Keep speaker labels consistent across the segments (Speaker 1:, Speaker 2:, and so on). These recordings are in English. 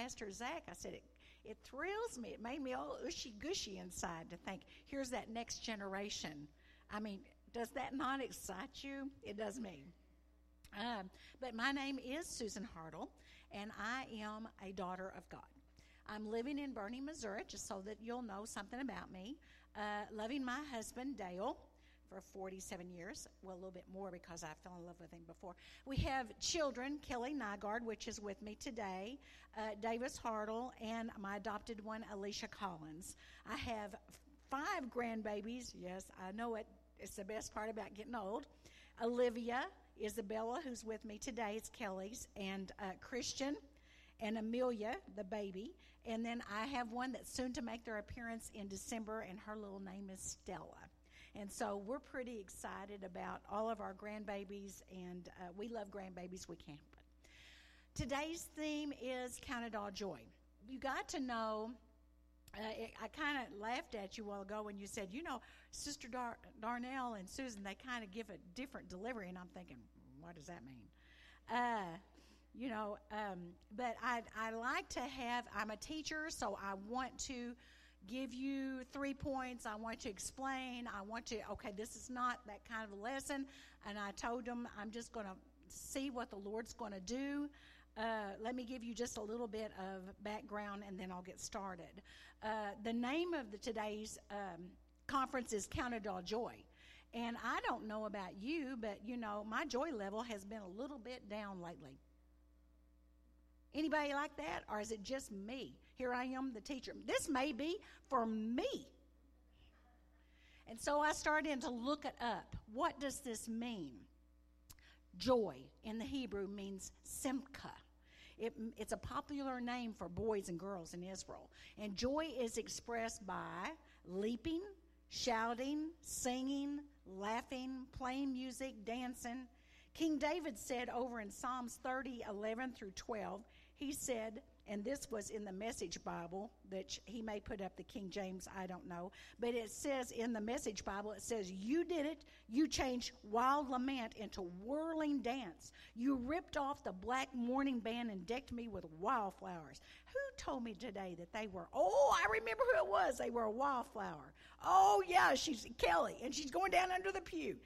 Speaker 1: Pastor Zach, I said, it, it thrills me. It made me all ushy gushy inside to think, here's that next generation. I mean, does that not excite you? It does me. Um, but my name is Susan Hartle, and I am a daughter of God. I'm living in Bernie, Missouri, just so that you'll know something about me. Uh, loving my husband, Dale, for 47 years. Well, a little bit more because I fell in love with him before. We have children, Kelly Nygaard, which is with me today, uh, Davis Hartle, and my adopted one, Alicia Collins. I have five grandbabies. Yes, I know it. It's the best part about getting old. Olivia, Isabella, who's with me today, it's Kelly's, and uh, Christian, and Amelia, the baby. And then I have one that's soon to make their appearance in December, and her little name is Stella. And so we're pretty excited about all of our grandbabies, and uh, we love grandbabies. We can't. Today's theme is Count It All Joy. You got to know. Uh, it, I kind of laughed at you a while ago when you said, you know, Sister Dar- Darnell and Susan, they kind of give a different delivery, and I'm thinking, what does that mean? Uh, you know, um, but I, I like to have, I'm a teacher, so I want to give you three points. I want to explain. I want to, okay, this is not that kind of a lesson. And I told them I'm just going to see what the Lord's going to do. Uh, let me give you just a little bit of background and then I'll get started. Uh, the name of the, today's um, conference is Count It All Joy. And I don't know about you, but you know, my joy level has been a little bit down lately. Anybody like that? Or is it just me? Here I am, the teacher. This may be for me. And so I started to look it up. What does this mean? Joy in the Hebrew means simcha. It, it's a popular name for boys and girls in Israel. And joy is expressed by leaping, shouting, singing, laughing, playing music, dancing. King David said over in Psalms 30, 11 through 12, he said, and this was in the Message Bible that he may put up the King James, I don't know, but it says in the Message Bible, it says, You did it. You changed wild lament into whirling dance. You ripped off the black mourning band and decked me with wildflowers. Who told me today that they were, oh, I remember who it was. They were a wildflower. Oh, yeah, she's Kelly, and she's going down under the pew.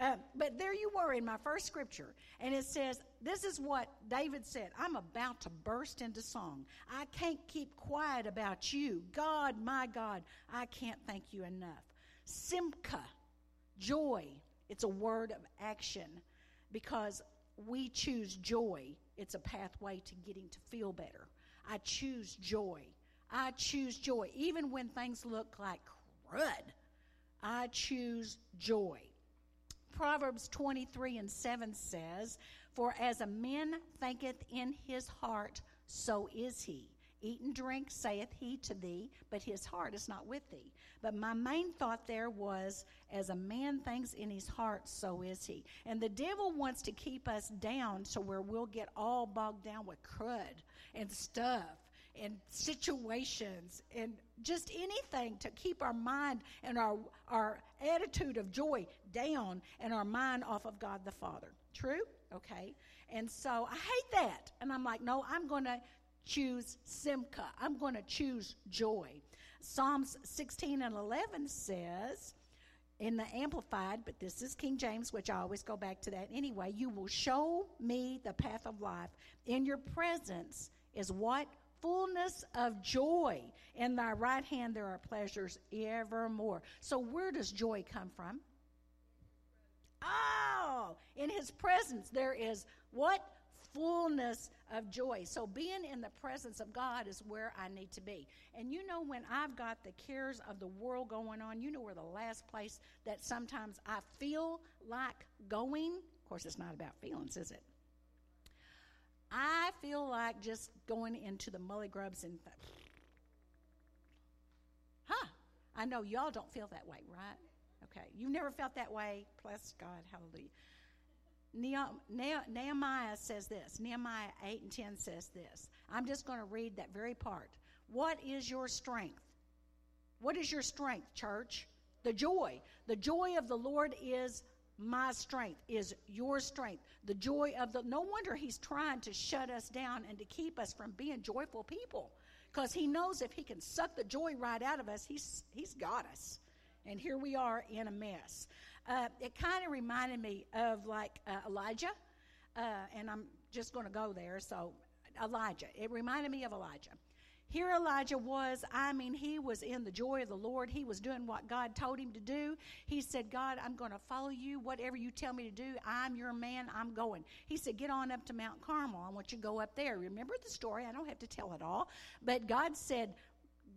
Speaker 1: Uh, but there you were in my first scripture, and it says, This is what David said I'm about to burst into song. I can't keep quiet about you. God, my God, I can't thank you enough. Simcha, joy, it's a word of action because we choose joy. It's a pathway to getting to feel better. I choose joy. I choose joy. Even when things look like crud, I choose joy. Proverbs 23 and 7 says, For as a man thinketh in his heart, so is he. Eat and drink, saith he to thee, but his heart is not with thee. But my main thought there was, as a man thinks in his heart, so is he. And the devil wants to keep us down to where we'll get all bogged down with crud and stuff and situations and just anything to keep our mind and our, our attitude of joy down and our mind off of God the Father. True? Okay. And so I hate that. And I'm like, no, I'm going to choose Simcha. I'm going to choose joy. Psalms 16 and 11 says, in the Amplified, but this is King James, which I always go back to that anyway. You will show me the path of life. In your presence is what? Fullness of joy. In thy right hand there are pleasures evermore. So, where does joy come from? Oh, in his presence there is what? Fullness of joy. So, being in the presence of God is where I need to be. And you know, when I've got the cares of the world going on, you know where the last place that sometimes I feel like going? Of course, it's not about feelings, is it? I feel like just going into the mully grubs and, huh? I know y'all don't feel that way, right? Okay, you've never felt that way. Bless God, hallelujah. Nehemiah says this. Nehemiah 8 and 10 says this. I'm just going to read that very part. What is your strength? What is your strength, church? The joy. The joy of the Lord is my strength is your strength. The joy of the. No wonder he's trying to shut us down and to keep us from being joyful people. Because he knows if he can suck the joy right out of us, he's, he's got us. And here we are in a mess. Uh, it kind of reminded me of like uh, Elijah. Uh, and I'm just going to go there. So, Elijah. It reminded me of Elijah. Here Elijah was, I mean, he was in the joy of the Lord. He was doing what God told him to do. He said, God, I'm going to follow you. Whatever you tell me to do, I'm your man. I'm going. He said, Get on up to Mount Carmel. I want you to go up there. Remember the story. I don't have to tell it all. But God said,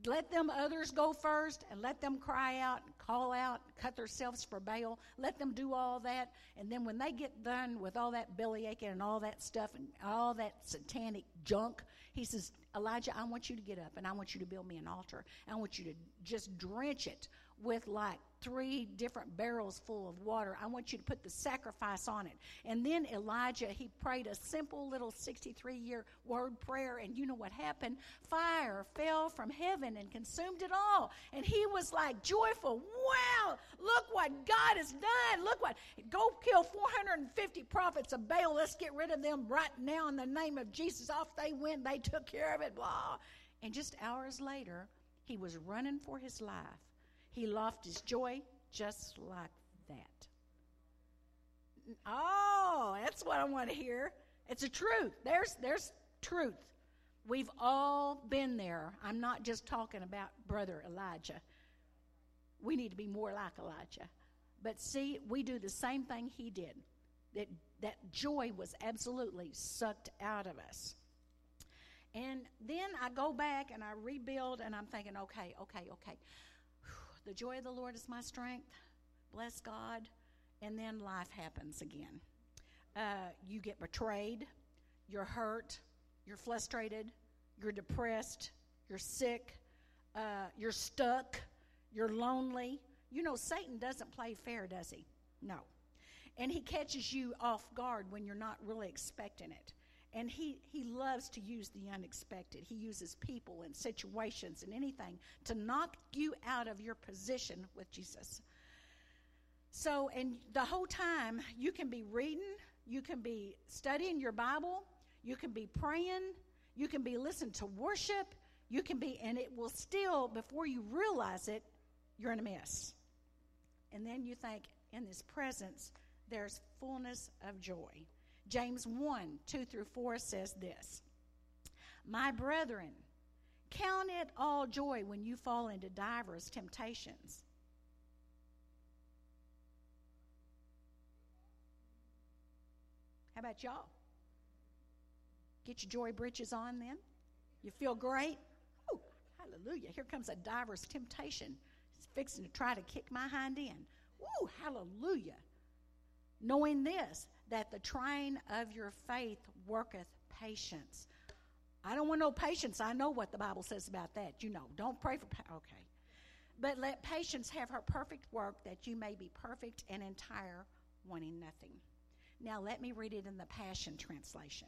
Speaker 1: let them others go first and let them cry out, call out, cut themselves for Baal, Let them do all that. And then when they get done with all that belly aching and all that stuff and all that satanic junk, he says, Elijah, I want you to get up and I want you to build me an altar. I want you to just drench it with like three different barrels full of water. I want you to put the sacrifice on it. And then Elijah, he prayed a simple little 63 year word prayer. And you know what happened? Fire fell from heaven and consumed it all. And he was like joyful. Wow, look what God has done. Look what, go kill 450 prophets of Baal. Let's get rid of them right now in the name of Jesus. Off they went. They took care of it. Blah. And just hours later, he was running for his life he lost his joy just like that. Oh, that's what I want to hear. It's a truth. There's there's truth. We've all been there. I'm not just talking about brother Elijah. We need to be more like Elijah. But see, we do the same thing he did. That that joy was absolutely sucked out of us. And then I go back and I rebuild and I'm thinking, okay, okay, okay. The joy of the Lord is my strength. Bless God. And then life happens again. Uh, you get betrayed. You're hurt. You're frustrated. You're depressed. You're sick. Uh, you're stuck. You're lonely. You know, Satan doesn't play fair, does he? No. And he catches you off guard when you're not really expecting it. And he, he loves to use the unexpected. He uses people and situations and anything to knock you out of your position with Jesus. So, and the whole time, you can be reading, you can be studying your Bible, you can be praying, you can be listening to worship, you can be, and it will still, before you realize it, you're in a mess. And then you think, in this presence, there's fullness of joy. James 1 2 through 4 says this My brethren, count it all joy when you fall into divers temptations. How about y'all? Get your joy breeches on then? You feel great? Hallelujah. Here comes a diver's temptation. He's fixing to try to kick my hind end. Woo, hallelujah. Knowing this, that the trying of your faith worketh patience. I don't want no patience. I know what the Bible says about that. You know, don't pray for pa- okay. But let patience have her perfect work that you may be perfect and entire, wanting nothing. Now let me read it in the Passion translation.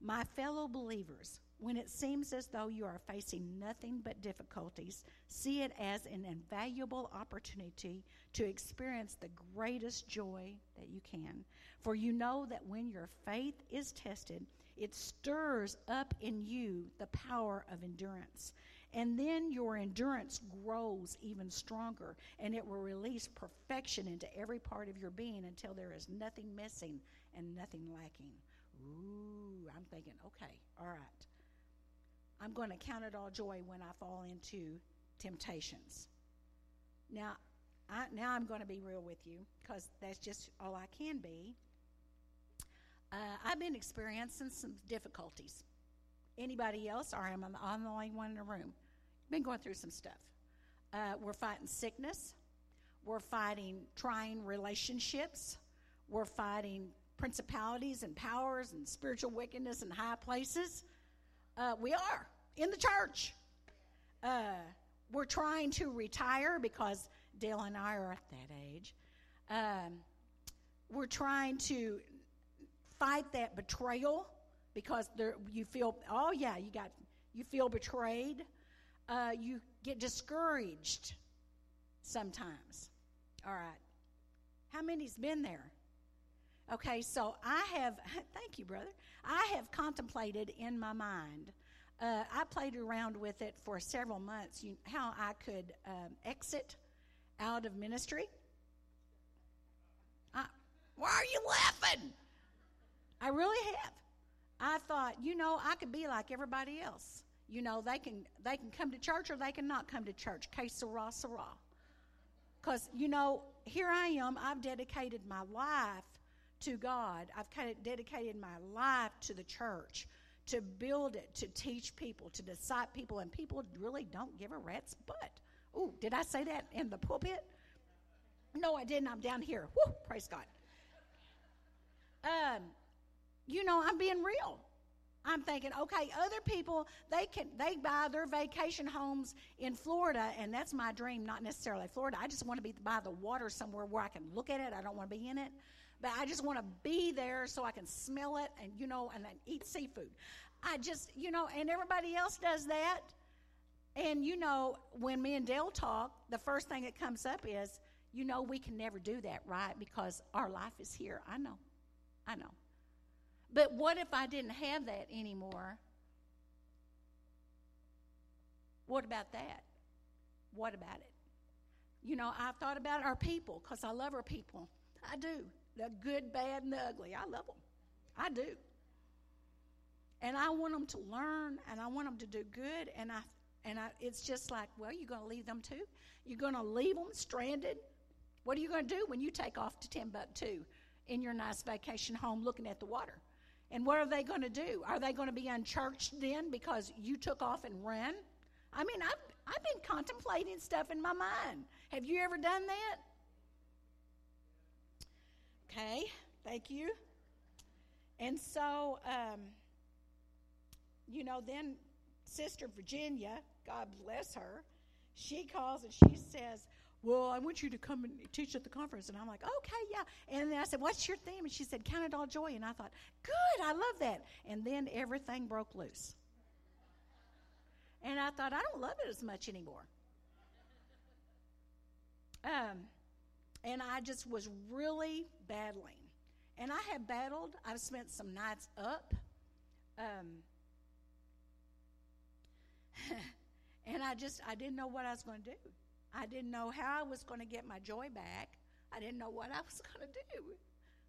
Speaker 1: My fellow believers, when it seems as though you are facing nothing but difficulties, see it as an invaluable opportunity to experience the greatest joy that you can. For you know that when your faith is tested, it stirs up in you the power of endurance. And then your endurance grows even stronger, and it will release perfection into every part of your being until there is nothing missing and nothing lacking. Ooh, I'm thinking, okay, all right. I'm going to count it all joy when I fall into temptations. Now, I, now I'm going to be real with you because that's just all I can be. Uh, I've been experiencing some difficulties. Anybody else, or am I the only one in the room? Been going through some stuff. Uh, we're fighting sickness. We're fighting trying relationships. We're fighting principalities and powers and spiritual wickedness in high places. Uh, we are in the church. Uh, we're trying to retire because Dale and I are at that age. Um, we're trying to fight that betrayal because there, you feel, oh yeah, you got, you feel betrayed. Uh, you get discouraged sometimes. All right. How many's been there? Okay, so I have, thank you, brother. I have contemplated in my mind. Uh, I played around with it for several months. You, how I could um, exit out of ministry. I, why are you laughing? I really have. I thought, you know, I could be like everybody else. You know, they can they can come to church or they can not come to church. Que sera, sera. Because, you know, here I am. I've dedicated my life to God. I've kind of dedicated my life to the church, to build it, to teach people, to disciple people, and people really don't give a rat's butt. Ooh, did I say that in the pulpit? No, I didn't. I'm down here. Woo, praise God. Um, you know, I'm being real. I'm thinking, okay, other people they can they buy their vacation homes in Florida, and that's my dream. Not necessarily Florida. I just want to be by the water somewhere where I can look at it. I don't want to be in it, but I just want to be there so I can smell it and you know and eat seafood. I just you know, and everybody else does that. And you know, when me and Dale talk, the first thing that comes up is, you know, we can never do that, right? Because our life is here. I know, I know. But what if I didn't have that anymore? What about that? What about it? You know, I've thought about our people because I love our people. I do. The good, bad, and the ugly. I love them. I do. And I want them to learn and I want them to do good. And I, and I, it's just like, well, you're going to leave them too? You're going to leave them stranded? What are you going to do when you take off to Timbuktu in your nice vacation home looking at the water? And what are they going to do? Are they going to be unchurched then because you took off and ran? I mean, I've, I've been contemplating stuff in my mind. Have you ever done that? Okay, thank you. And so, um, you know, then Sister Virginia, God bless her, she calls and she says, well, I want you to come and teach at the conference. And I'm like, okay, yeah. And then I said, what's your theme? And she said, count it all joy. And I thought, good, I love that. And then everything broke loose. And I thought, I don't love it as much anymore. Um, and I just was really battling. And I have battled. I've spent some nights up. Um, and I just, I didn't know what I was going to do. I didn't know how I was going to get my joy back. I didn't know what I was going to do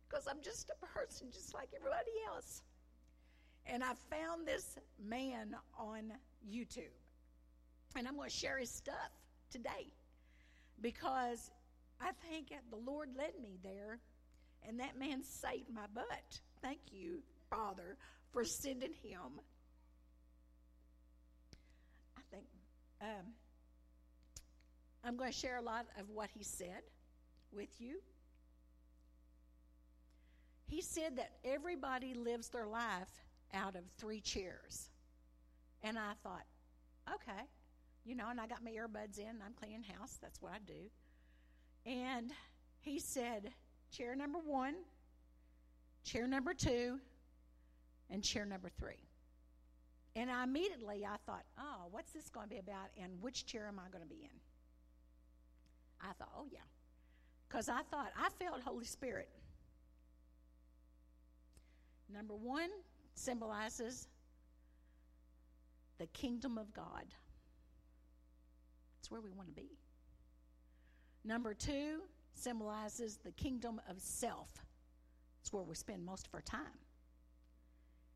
Speaker 1: because I'm just a person just like everybody else. And I found this man on YouTube. And I'm going to share his stuff today because I think the Lord led me there, and that man saved my butt. Thank you, Father, for sending him. I think um, I'm going to share a lot of what he said with you. He said that everybody lives their life out of three chairs. And I thought, okay, you know, and I got my earbuds in, I'm cleaning house, that's what I do. And he said, chair number one, chair number two, and chair number three. And I immediately I thought, oh, what's this going to be about, and which chair am I going to be in? I thought, oh, yeah. Because I thought, I felt Holy Spirit. Number one symbolizes the kingdom of God. It's where we want to be. Number two symbolizes the kingdom of self. It's where we spend most of our time.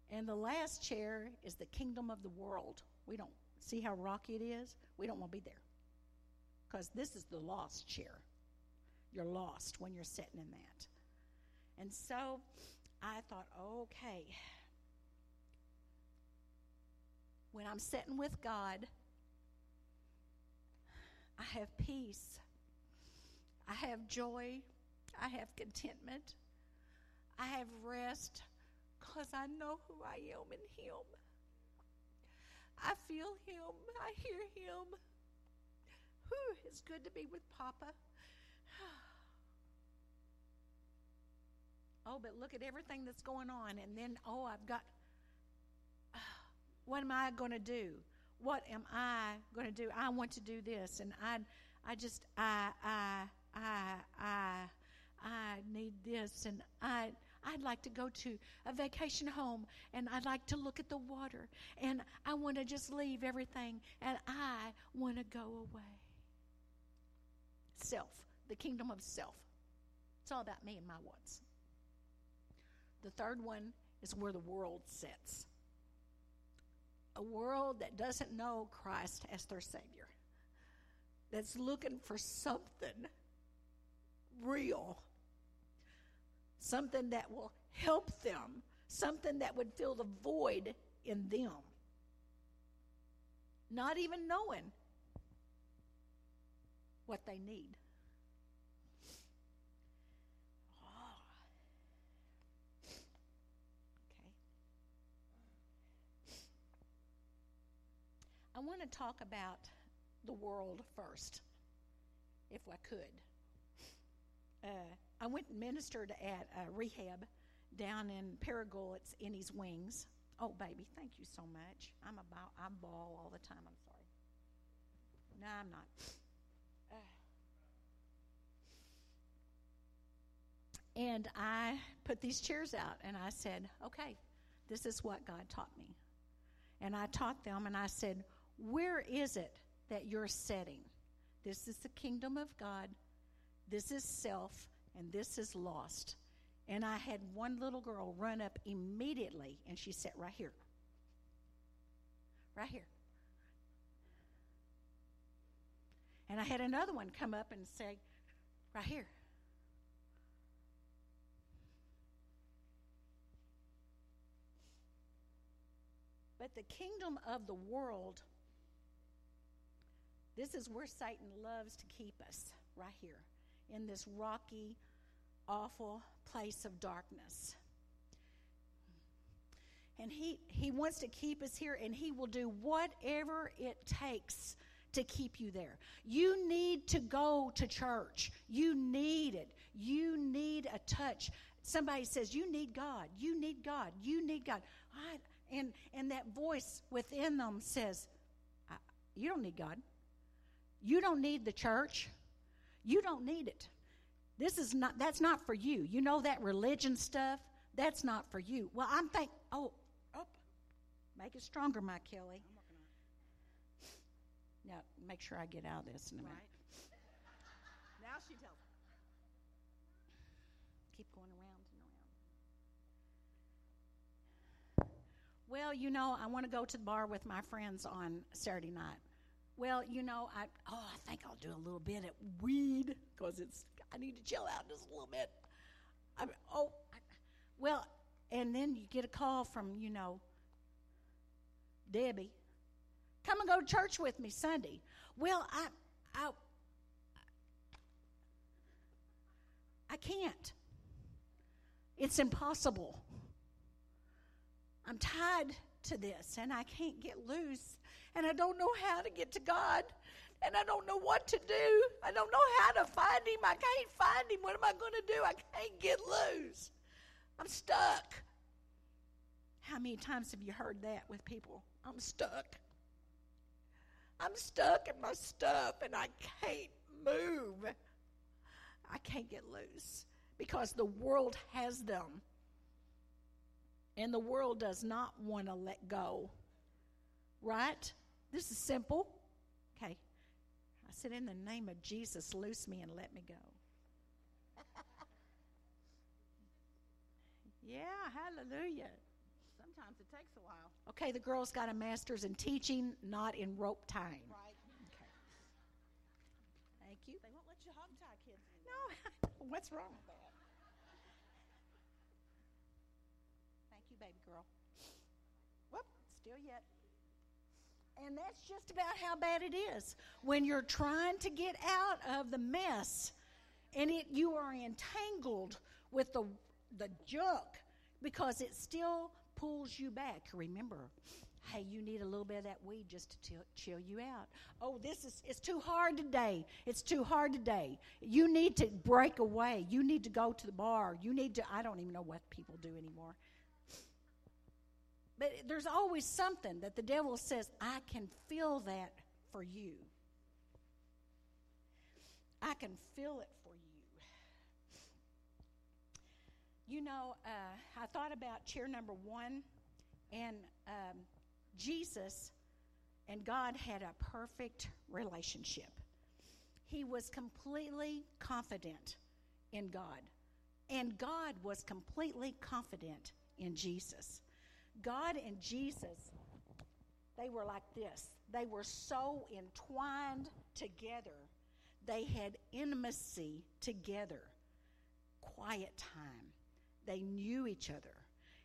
Speaker 1: And the last chair is the kingdom of the world. We don't see how rocky it is. We don't want to be there because this is the lost chair. You're lost when you're sitting in that. And so I thought, okay, when I'm sitting with God, I have peace, I have joy, I have contentment, I have rest because I know who I am in Him. I feel Him, I hear Him. Whew, it's good to be with Papa. oh, but look at everything that's going on. And then, oh, I've got, what am I going to do? What am I going to do? I want to do this. And I, I just, I, I, I, I, I need this and I I'd like to go to a vacation home and I'd like to look at the water and I want to just leave everything and I want to go away. Self, the kingdom of self. It's all about me and my wants. The third one is where the world sits a world that doesn't know Christ as their Savior, that's looking for something real, something that will help them, something that would fill the void in them. Not even knowing what they need. Ah. I want to talk about the world first, if I could. Uh, I went and ministered at a rehab down in Paragould. It's Innie's Wings. Oh, baby, thank you so much. I'm about I bawl all the time. I'm sorry. No, I'm not. Uh. And I put these chairs out and I said, okay, this is what God taught me. And I taught them and I said, where is it that you're setting? This is the kingdom of God, this is self, and this is lost. And I had one little girl run up immediately, and she sat right here. Right here. And I had another one come up and say, right here. But the kingdom of the world this is where Satan loves to keep us, right here, in this rocky, awful place of darkness. And he, he wants to keep us here, and he will do whatever it takes to keep you there. You need to go to church. You need it. You need a touch. Somebody says, You need God. You need God. You need God. and, and that voice within them says, You don't need God. You don't need the church. You don't need it. This is not that's not for you. You know that religion stuff? That's not for you. Well, I'm think oh, oh make it stronger, my Kelly. Now make sure I get out of this in a minute. Right.
Speaker 2: now she tells
Speaker 1: Keep going around and around. Well, you know, I want to go to the bar with my friends on Saturday night. Well, you know, I oh, I think I'll do a little bit at weed because it's I need to chill out just a little bit. I oh, I, well, and then you get a call from you know Debbie. Come and go to church with me Sunday. Well, I I I can't. It's impossible. I'm tied to this and I can't get loose and I don't know how to get to God, and I don't know what to do. I don't know how to find Him. I can't find Him. What am I going to do? I can't get loose. I'm stuck. How many times have you heard that with people? I'm stuck. I'm stuck in my stuff and I can't move. I can't get loose because the world has them. And the world does not want to let go. Right? This is simple. Okay. I said, In the name of Jesus, loose me and let me go. yeah, hallelujah.
Speaker 2: Sometimes it takes a while.
Speaker 1: Okay, the girl's got a master's in teaching, not in rope tying.
Speaker 2: Right.
Speaker 1: Okay. Thank you.
Speaker 2: They won't let you hog tie kids
Speaker 1: anymore. No, what's wrong with that? Thank you, baby girl. Whoop, still yet. And that's just about how bad it is. When you're trying to get out of the mess and it, you are entangled with the, the junk because it still pulls you back. Remember, hey, you need a little bit of that weed just to chill, chill you out. Oh, this is it's too hard today. It's too hard today. You need to break away. You need to go to the bar. You need to I don't even know what people do anymore. But there's always something that the devil says, I can feel that for you. I can feel it for you. You know, uh, I thought about chair number one, and um, Jesus and God had a perfect relationship. He was completely confident in God, and God was completely confident in Jesus. God and Jesus, they were like this. They were so entwined together. They had intimacy together, quiet time. They knew each other.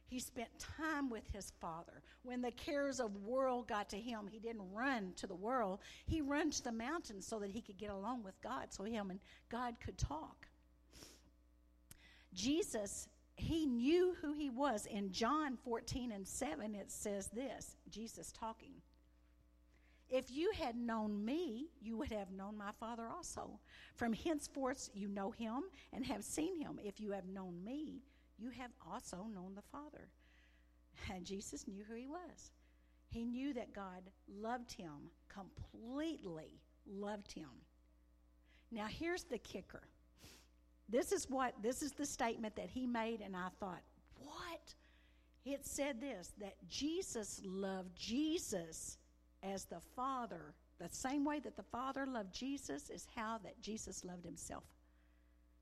Speaker 1: He spent time with his father. When the cares of world got to him, he didn't run to the world. He ran to the mountains so that he could get along with God, so him and God could talk. Jesus, he knew who he was. In John 14 and 7, it says this Jesus talking. If you had known me, you would have known my Father also. From henceforth, you know him and have seen him. If you have known me, you have also known the Father. And Jesus knew who he was. He knew that God loved him, completely loved him. Now, here's the kicker. This is what, this is the statement that he made, and I thought, what? It said this that Jesus loved Jesus as the Father. The same way that the Father loved Jesus is how that Jesus loved himself.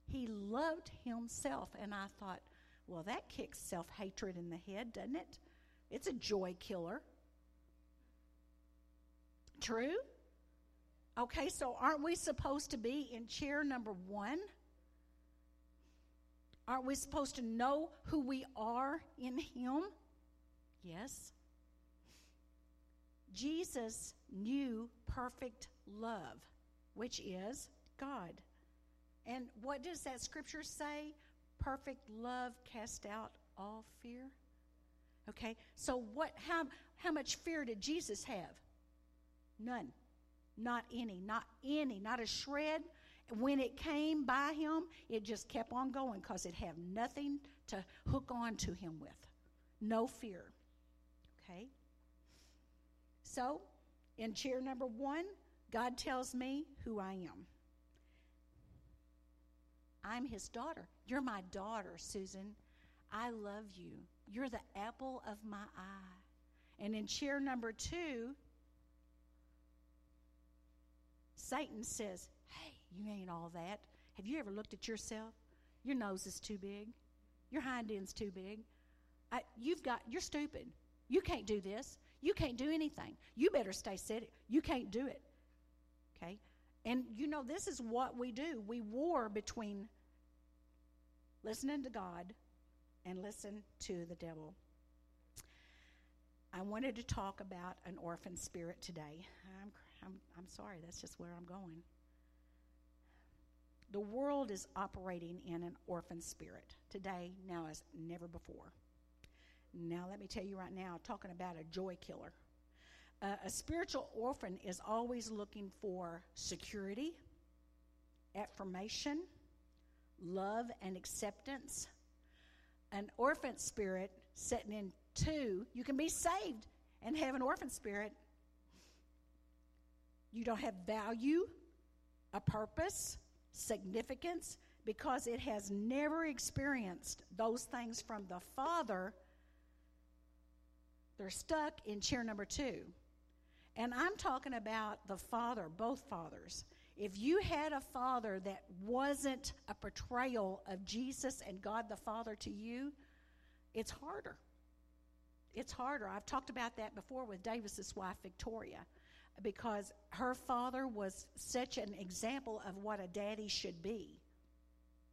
Speaker 1: He loved himself. And I thought, well, that kicks self hatred in the head, doesn't it? It's a joy killer. True? Okay, so aren't we supposed to be in chair number one? Aren't we supposed to know who we are in Him? Yes. Jesus knew perfect love, which is God. And what does that scripture say? perfect love cast out all fear? Okay, so what how how much fear did Jesus have? None. Not any, not any, not a shred. When it came by him, it just kept on going because it had nothing to hook on to him with. No fear. Okay? So, in chair number one, God tells me who I am. I'm his daughter. You're my daughter, Susan. I love you. You're the apple of my eye. And in chair number two, Satan says, you ain't all that. Have you ever looked at yourself? Your nose is too big. Your hind end's too big. I, you've got, you're stupid. You can't do this. You can't do anything. You better stay seated. You can't do it. Okay? And you know, this is what we do. We war between listening to God and listen to the devil. I wanted to talk about an orphan spirit today. I'm, I'm, I'm sorry, that's just where I'm going. The world is operating in an orphan spirit today, now as never before. Now, let me tell you right now, talking about a joy killer. Uh, a spiritual orphan is always looking for security, affirmation, love, and acceptance. An orphan spirit setting in two, you can be saved and have an orphan spirit. You don't have value, a purpose, significance, because it has never experienced those things from the Father. They're stuck in chair number two. And I'm talking about the Father, both fathers. If you had a father that wasn't a portrayal of Jesus and God the Father to you, it's harder. It's harder. I've talked about that before with Davis's wife, Victoria, because her father was such an example of what a daddy should be.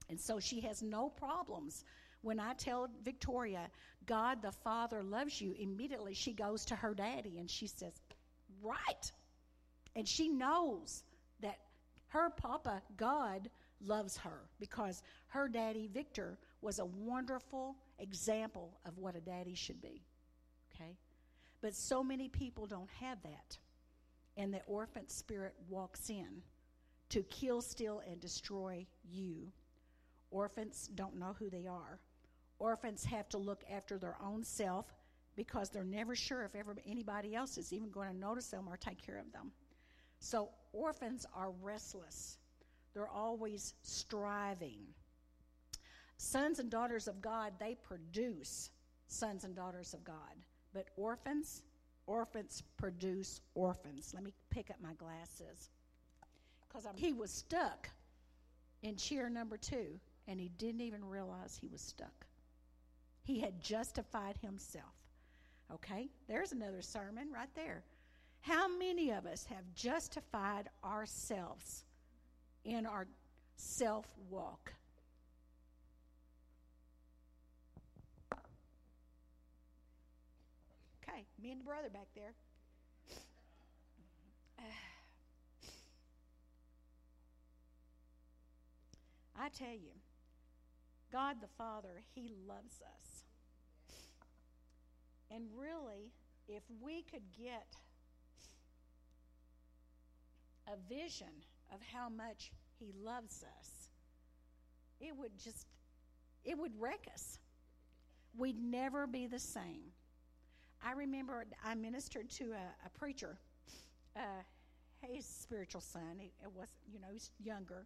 Speaker 1: And so she has no problems. When I tell Victoria, God the Father loves you, immediately she goes to her daddy and she says, Right. And she knows that her papa, God, loves her because her daddy, Victor, was a wonderful example of what a daddy should be. Okay? But so many people don't have that. And the orphan spirit walks in to kill, steal, and destroy you. Orphans don't know who they are. Orphans have to look after their own self because they're never sure if ever anybody else is even going to notice them or take care of them. So orphans are restless, they're always striving. Sons and daughters of God, they produce sons and daughters of God. But orphans, orphans produce orphans. Let me pick up my glasses. Because he was stuck in chair number two, and he didn't even realize he was stuck. He had justified himself. Okay, there's another sermon right there. How many of us have justified ourselves in our self walk? Me and the brother back there. I tell you, God the Father, He loves us. And really, if we could get a vision of how much He loves us, it would just, it would wreck us. We'd never be the same. I remember I ministered to a, a preacher, uh, his spiritual son. It, it was, you know, he's younger,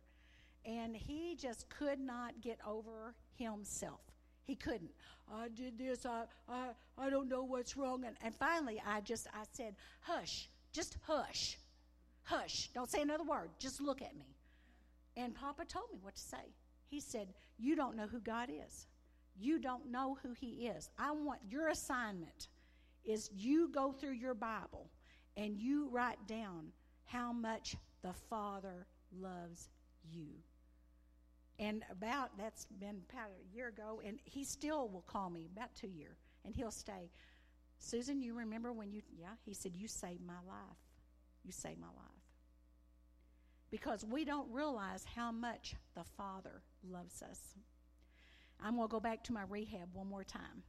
Speaker 1: and he just could not get over himself. He couldn't. I did this. I, I, I don't know what's wrong. And, and finally, I just, I said, hush, just hush, hush. Don't say another word. Just look at me. And Papa told me what to say. He said, you don't know who God is. You don't know who He is. I want your assignment is you go through your Bible and you write down how much the Father loves you. And about that's been about a year ago, and he still will call me about two year, and he'll stay. Susan, you remember when you? Yeah, he said you saved my life. You saved my life. Because we don't realize how much the Father loves us. I'm to go back to my rehab one more time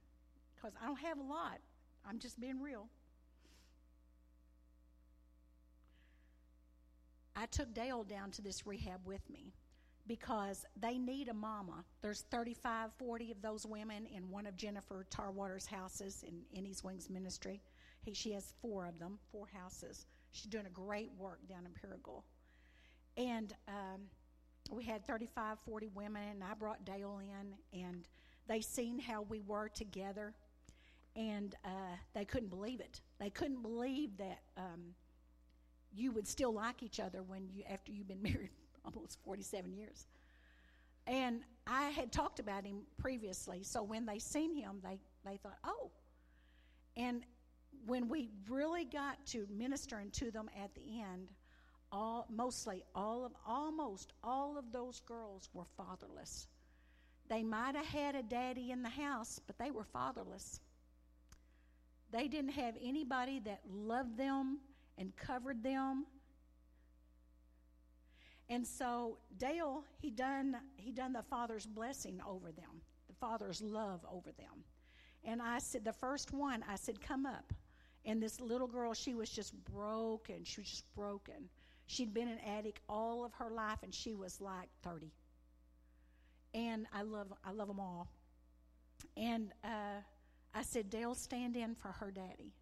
Speaker 1: because I don't have a lot. I'm just being real. I took Dale down to this rehab with me because they need a mama. There's 35, 40 of those women in one of Jennifer Tarwater's houses in Innie's Wings Ministry. He, she has four of them, four houses. She's doing a great work down in Paragould. And um, we had 35, 40 women, and I brought Dale in, and they seen how we were together, and uh, they couldn't believe it. They couldn't believe that um, you would still like each other when you after you've been married almost 47 years. And I had talked about him previously, so when they seen him, they, they thought, oh. And when we really got to ministering to them at the end, all mostly all of almost all of those girls were fatherless. They might have had a daddy in the house, but they were fatherless. They didn't have anybody that loved them and covered them and so Dale, he done he done the father's blessing over them, the father's love over them. And I said, the first one, I said, come up. And this little girl, she was just broken. She was just broken. She'd been an addict all of her life, and she was like 30. And I love I love them all. And uh, I said, Dale, stand in for her daddy.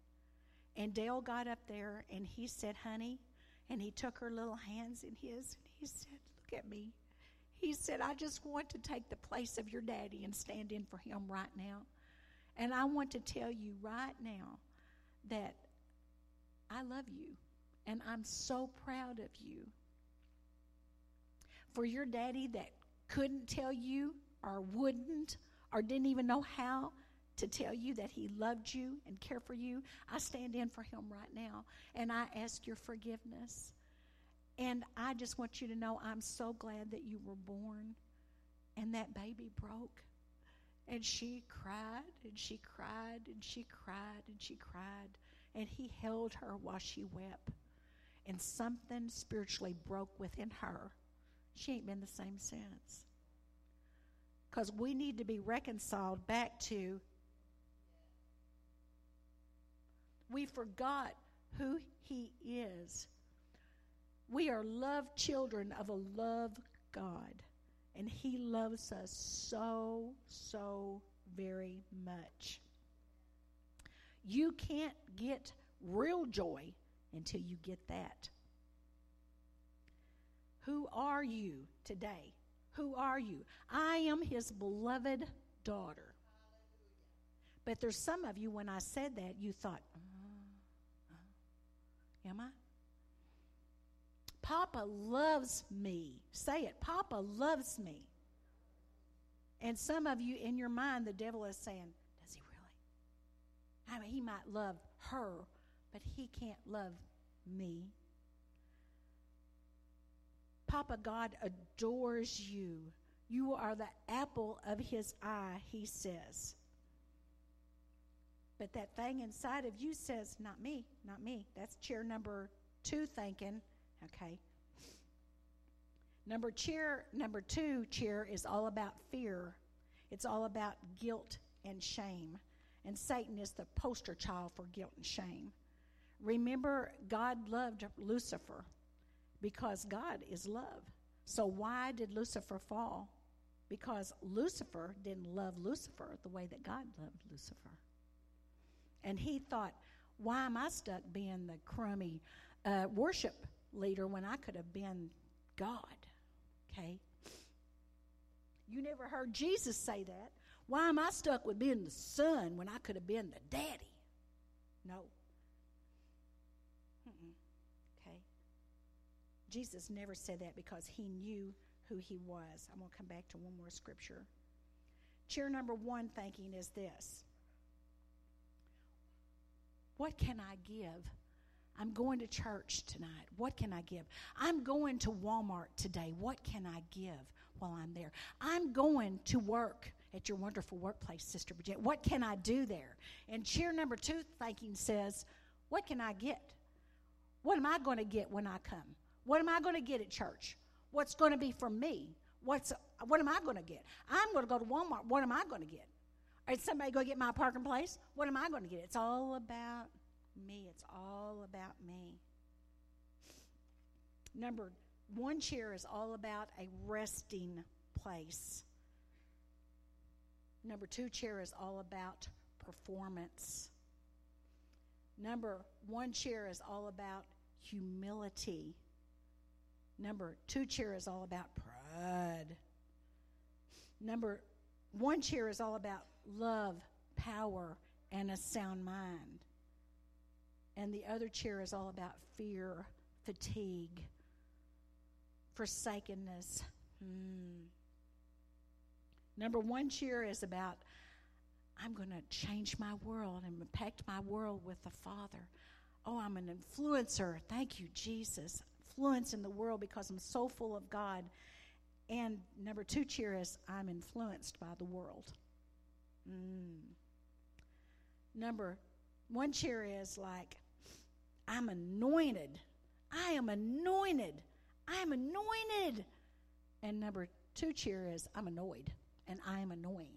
Speaker 1: And Dale got up there and he said, honey, and he took her little hands in his and he said, Look at me. He said, I just want to take the place of your daddy and stand in for him right now. And I want to tell you right now that I love you and I'm so proud of you. For your daddy that couldn't tell you or wouldn't or didn't even know how to tell you that he loved you and cared for you, I stand in for him right now and I ask your forgiveness. And I just want you to know I'm so glad that you were born and that baby broke. And she cried and she cried and she cried and she cried. And he held her while she wept. And something spiritually broke within her. She ain't been the same since. Because we need to be reconciled back to. We forgot who he is we are loved children of a love God, and He loves us so, so very much. You can't get real joy until you get that. Who are you today? Who are you? I am his beloved daughter. But there's some of you, when I said that, you thought, Am I? Papa loves me. Say it. Papa loves me. And some of you, in your mind, the devil is saying, Does he really? I mean, he might love her, but he can't love me. Papa God adores you. You are the apple of his eye, he says. But that thing inside of you says, Not me, not me. That's chair number two thinking. Okay. Number chair number two chair is all about fear. It's all about guilt and shame. And Satan is the poster child for guilt and shame. Remember, God loved Lucifer because God is love. So why did Lucifer fall? Because Lucifer didn't love Lucifer the way that God loved Lucifer. And he thought, why am I stuck being the crummy uh, worship leader when I could have been God? Okay? You never heard Jesus say that. Why am I stuck with being the son when I could have been the daddy? No. Mm-mm. Okay? Jesus never said that because he knew who he was. I'm going to come back to one more scripture. Chair number one thinking is this What can I give I'm going to church tonight. What can I give? I'm going to Walmart today. What can I give while I'm there? I'm going to work at your wonderful workplace, Sister Bridget. What can I do there? And cheer number two thinking says, What can I get? What am I going to get when I come? What am I going to get at church? What's going to be for me? What's what am I going to get? I'm going to go to Walmart. What am I going to get? Is somebody go get my parking place? What am I going to get? It's all about me. It's all about me. Number one chair is all about a resting place. Number two chair is all about performance. Number one chair is all about humility. Number two chair is all about pride. Number one chair is all about love, power, and a sound mind. And the other chair is all about fear, fatigue, forsakenness. Hmm. Number one chair is about I'm going to change my world and impact my world with the Father. Oh, I'm an influencer. Thank you, Jesus. Influence in the world because I'm so full of God. And number two cheer is I'm influenced by the world. Mm. Number one cheer is like I'm anointed. I am anointed. I am anointed. And number two cheer is I'm annoyed and I am annoying.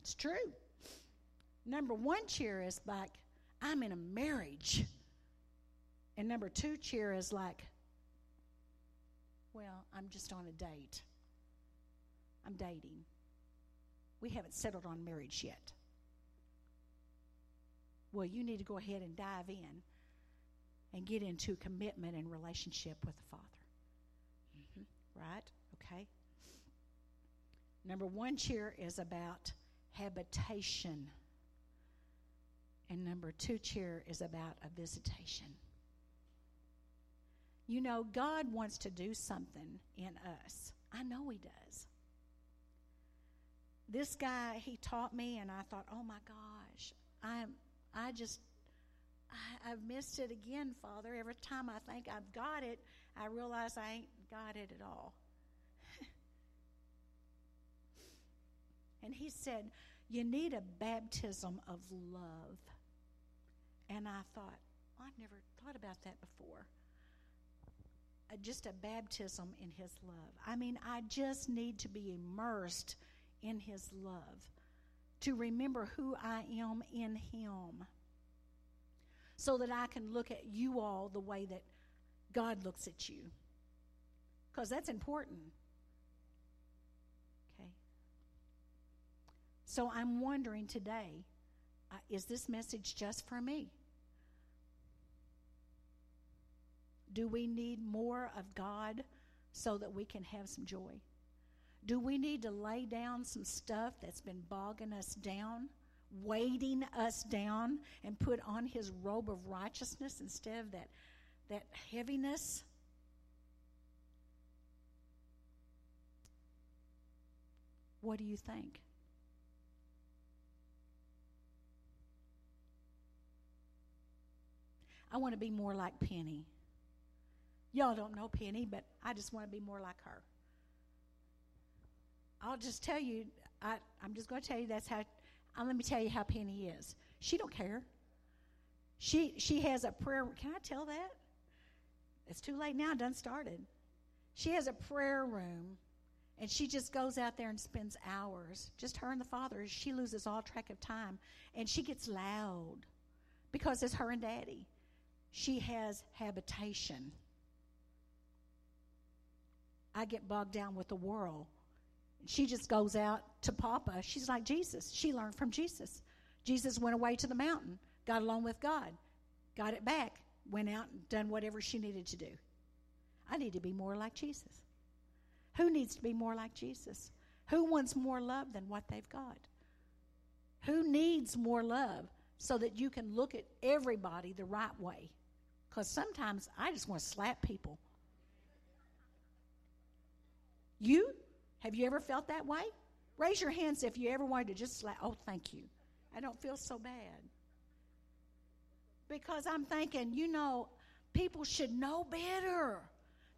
Speaker 1: It's true. Number one cheer is like I'm in a marriage. And number two cheer is like, well, I'm just on a date. I'm dating. We haven't settled on marriage yet. Well, you need to go ahead and dive in and get into commitment and relationship with the Father. Mm-hmm. Right? Okay. Number one cheer is about habitation. And number two cheer is about a visitation. You know, God wants to do something in us. I know He does. This guy, he taught me, and I thought, oh my gosh, I'm I just, I, I've missed it again, Father. Every time I think I've got it, I realize I ain't got it at all. and he said, You need a baptism of love. And I thought, well, I've never thought about that before. Just a baptism in his love. I mean, I just need to be immersed in his love to remember who I am in Him so that I can look at you all the way that God looks at you. Because that's important. Okay? So I'm wondering today uh, is this message just for me? Do we need more of God so that we can have some joy? Do we need to lay down some stuff that's been bogging us down, weighting us down, and put on his robe of righteousness instead of that, that heaviness? What do you think? I want to be more like Penny. Y'all don't know Penny, but I just want to be more like her. I'll just tell you, I, I'm just going to tell you that's how, uh, let me tell you how Penny is. She don't care. She, she has a prayer, can I tell that? It's too late now, done started. She has a prayer room, and she just goes out there and spends hours, just her and the father. She loses all track of time, and she gets loud because it's her and daddy. She has habitation. I get bogged down with the world she just goes out to Papa. She's like Jesus. She learned from Jesus. Jesus went away to the mountain, got along with God, got it back, went out and done whatever she needed to do. I need to be more like Jesus. Who needs to be more like Jesus? Who wants more love than what they've got? Who needs more love so that you can look at everybody the right way? Because sometimes I just want to slap people. You? Have you ever felt that way? Raise your hands if you ever wanted to just slap. Oh, thank you. I don't feel so bad. Because I'm thinking, you know, people should know better.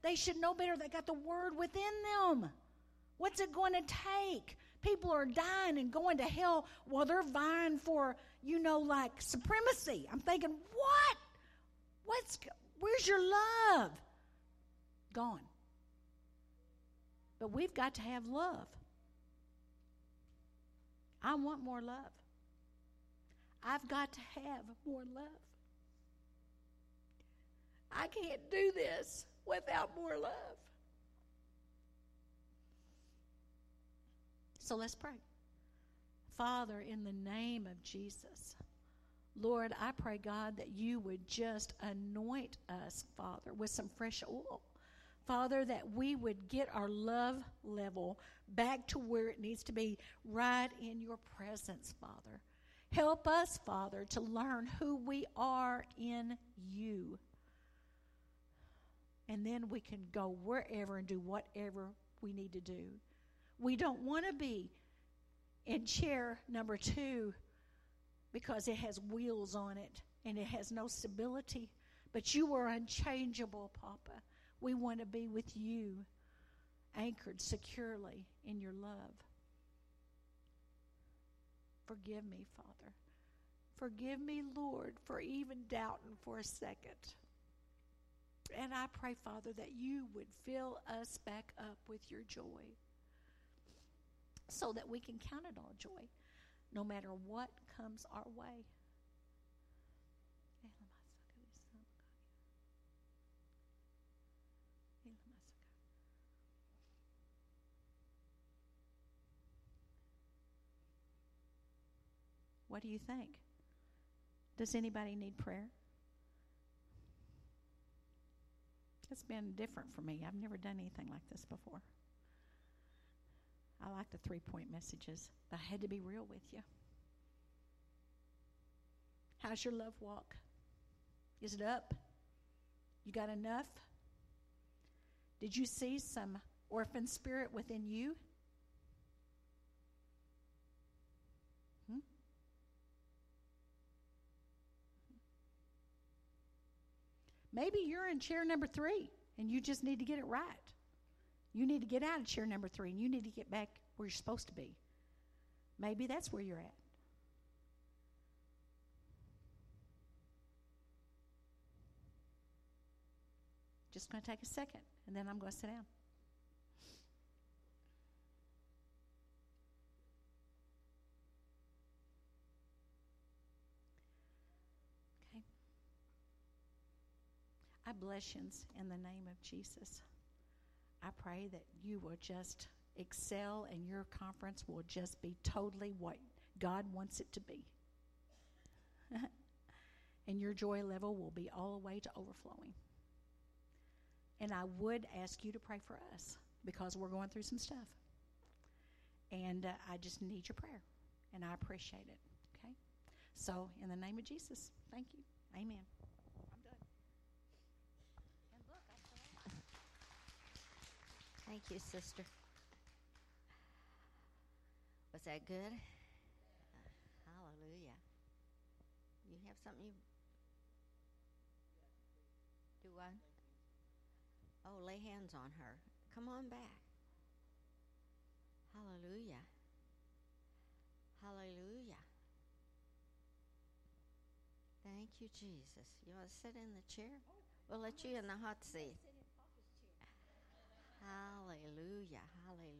Speaker 1: They should know better. They got the word within them. What's it going to take? People are dying and going to hell while they're vying for, you know, like supremacy. I'm thinking, what? What's where's your love? Gone. But we've got to have love. I want more love. I've got to have more love. I can't do this without more love. So let's pray. Father, in the name of Jesus, Lord, I pray, God, that you would just anoint us, Father, with some fresh oil. Father, that we would get our love level back to where it needs to be, right in your presence, Father. Help us, Father, to learn who we are in you. And then we can go wherever and do whatever we need to do. We don't want to be in chair number two because it has wheels on it and it has no stability. But you are unchangeable, Papa. We want to be with you, anchored securely in your love. Forgive me, Father. Forgive me, Lord, for even doubting for a second. And I pray, Father, that you would fill us back up with your joy so that we can count it all joy no matter what comes our way. What do you think? Does anybody need prayer? It's been different for me. I've never done anything like this before. I like the three point messages, but I had to be real with you. How's your love walk? Is it up? You got enough? Did you see some orphan spirit within you? Maybe you're in chair number three and you just need to get it right. You need to get out of chair number three and you need to get back where you're supposed to be. Maybe that's where you're at. Just going to take a second and then I'm going to sit down. I bless you in the name of Jesus. I pray that you will just excel and your conference will just be totally what God wants it to be. and your joy level will be all the way to overflowing. And I would ask you to pray for us because we're going through some stuff. And uh, I just need your prayer. And I appreciate it. Okay? So, in the name of Jesus, thank you. Amen. I'm done. And look, I still have-
Speaker 3: Thank you, sister. Was that good? Hallelujah. You have something you do what? Oh, lay hands on her. Come on back. Hallelujah. Hallelujah. Thank you, Jesus. You want to sit in the chair? We'll let you in the hot seat. Hallelujah. Hallelujah.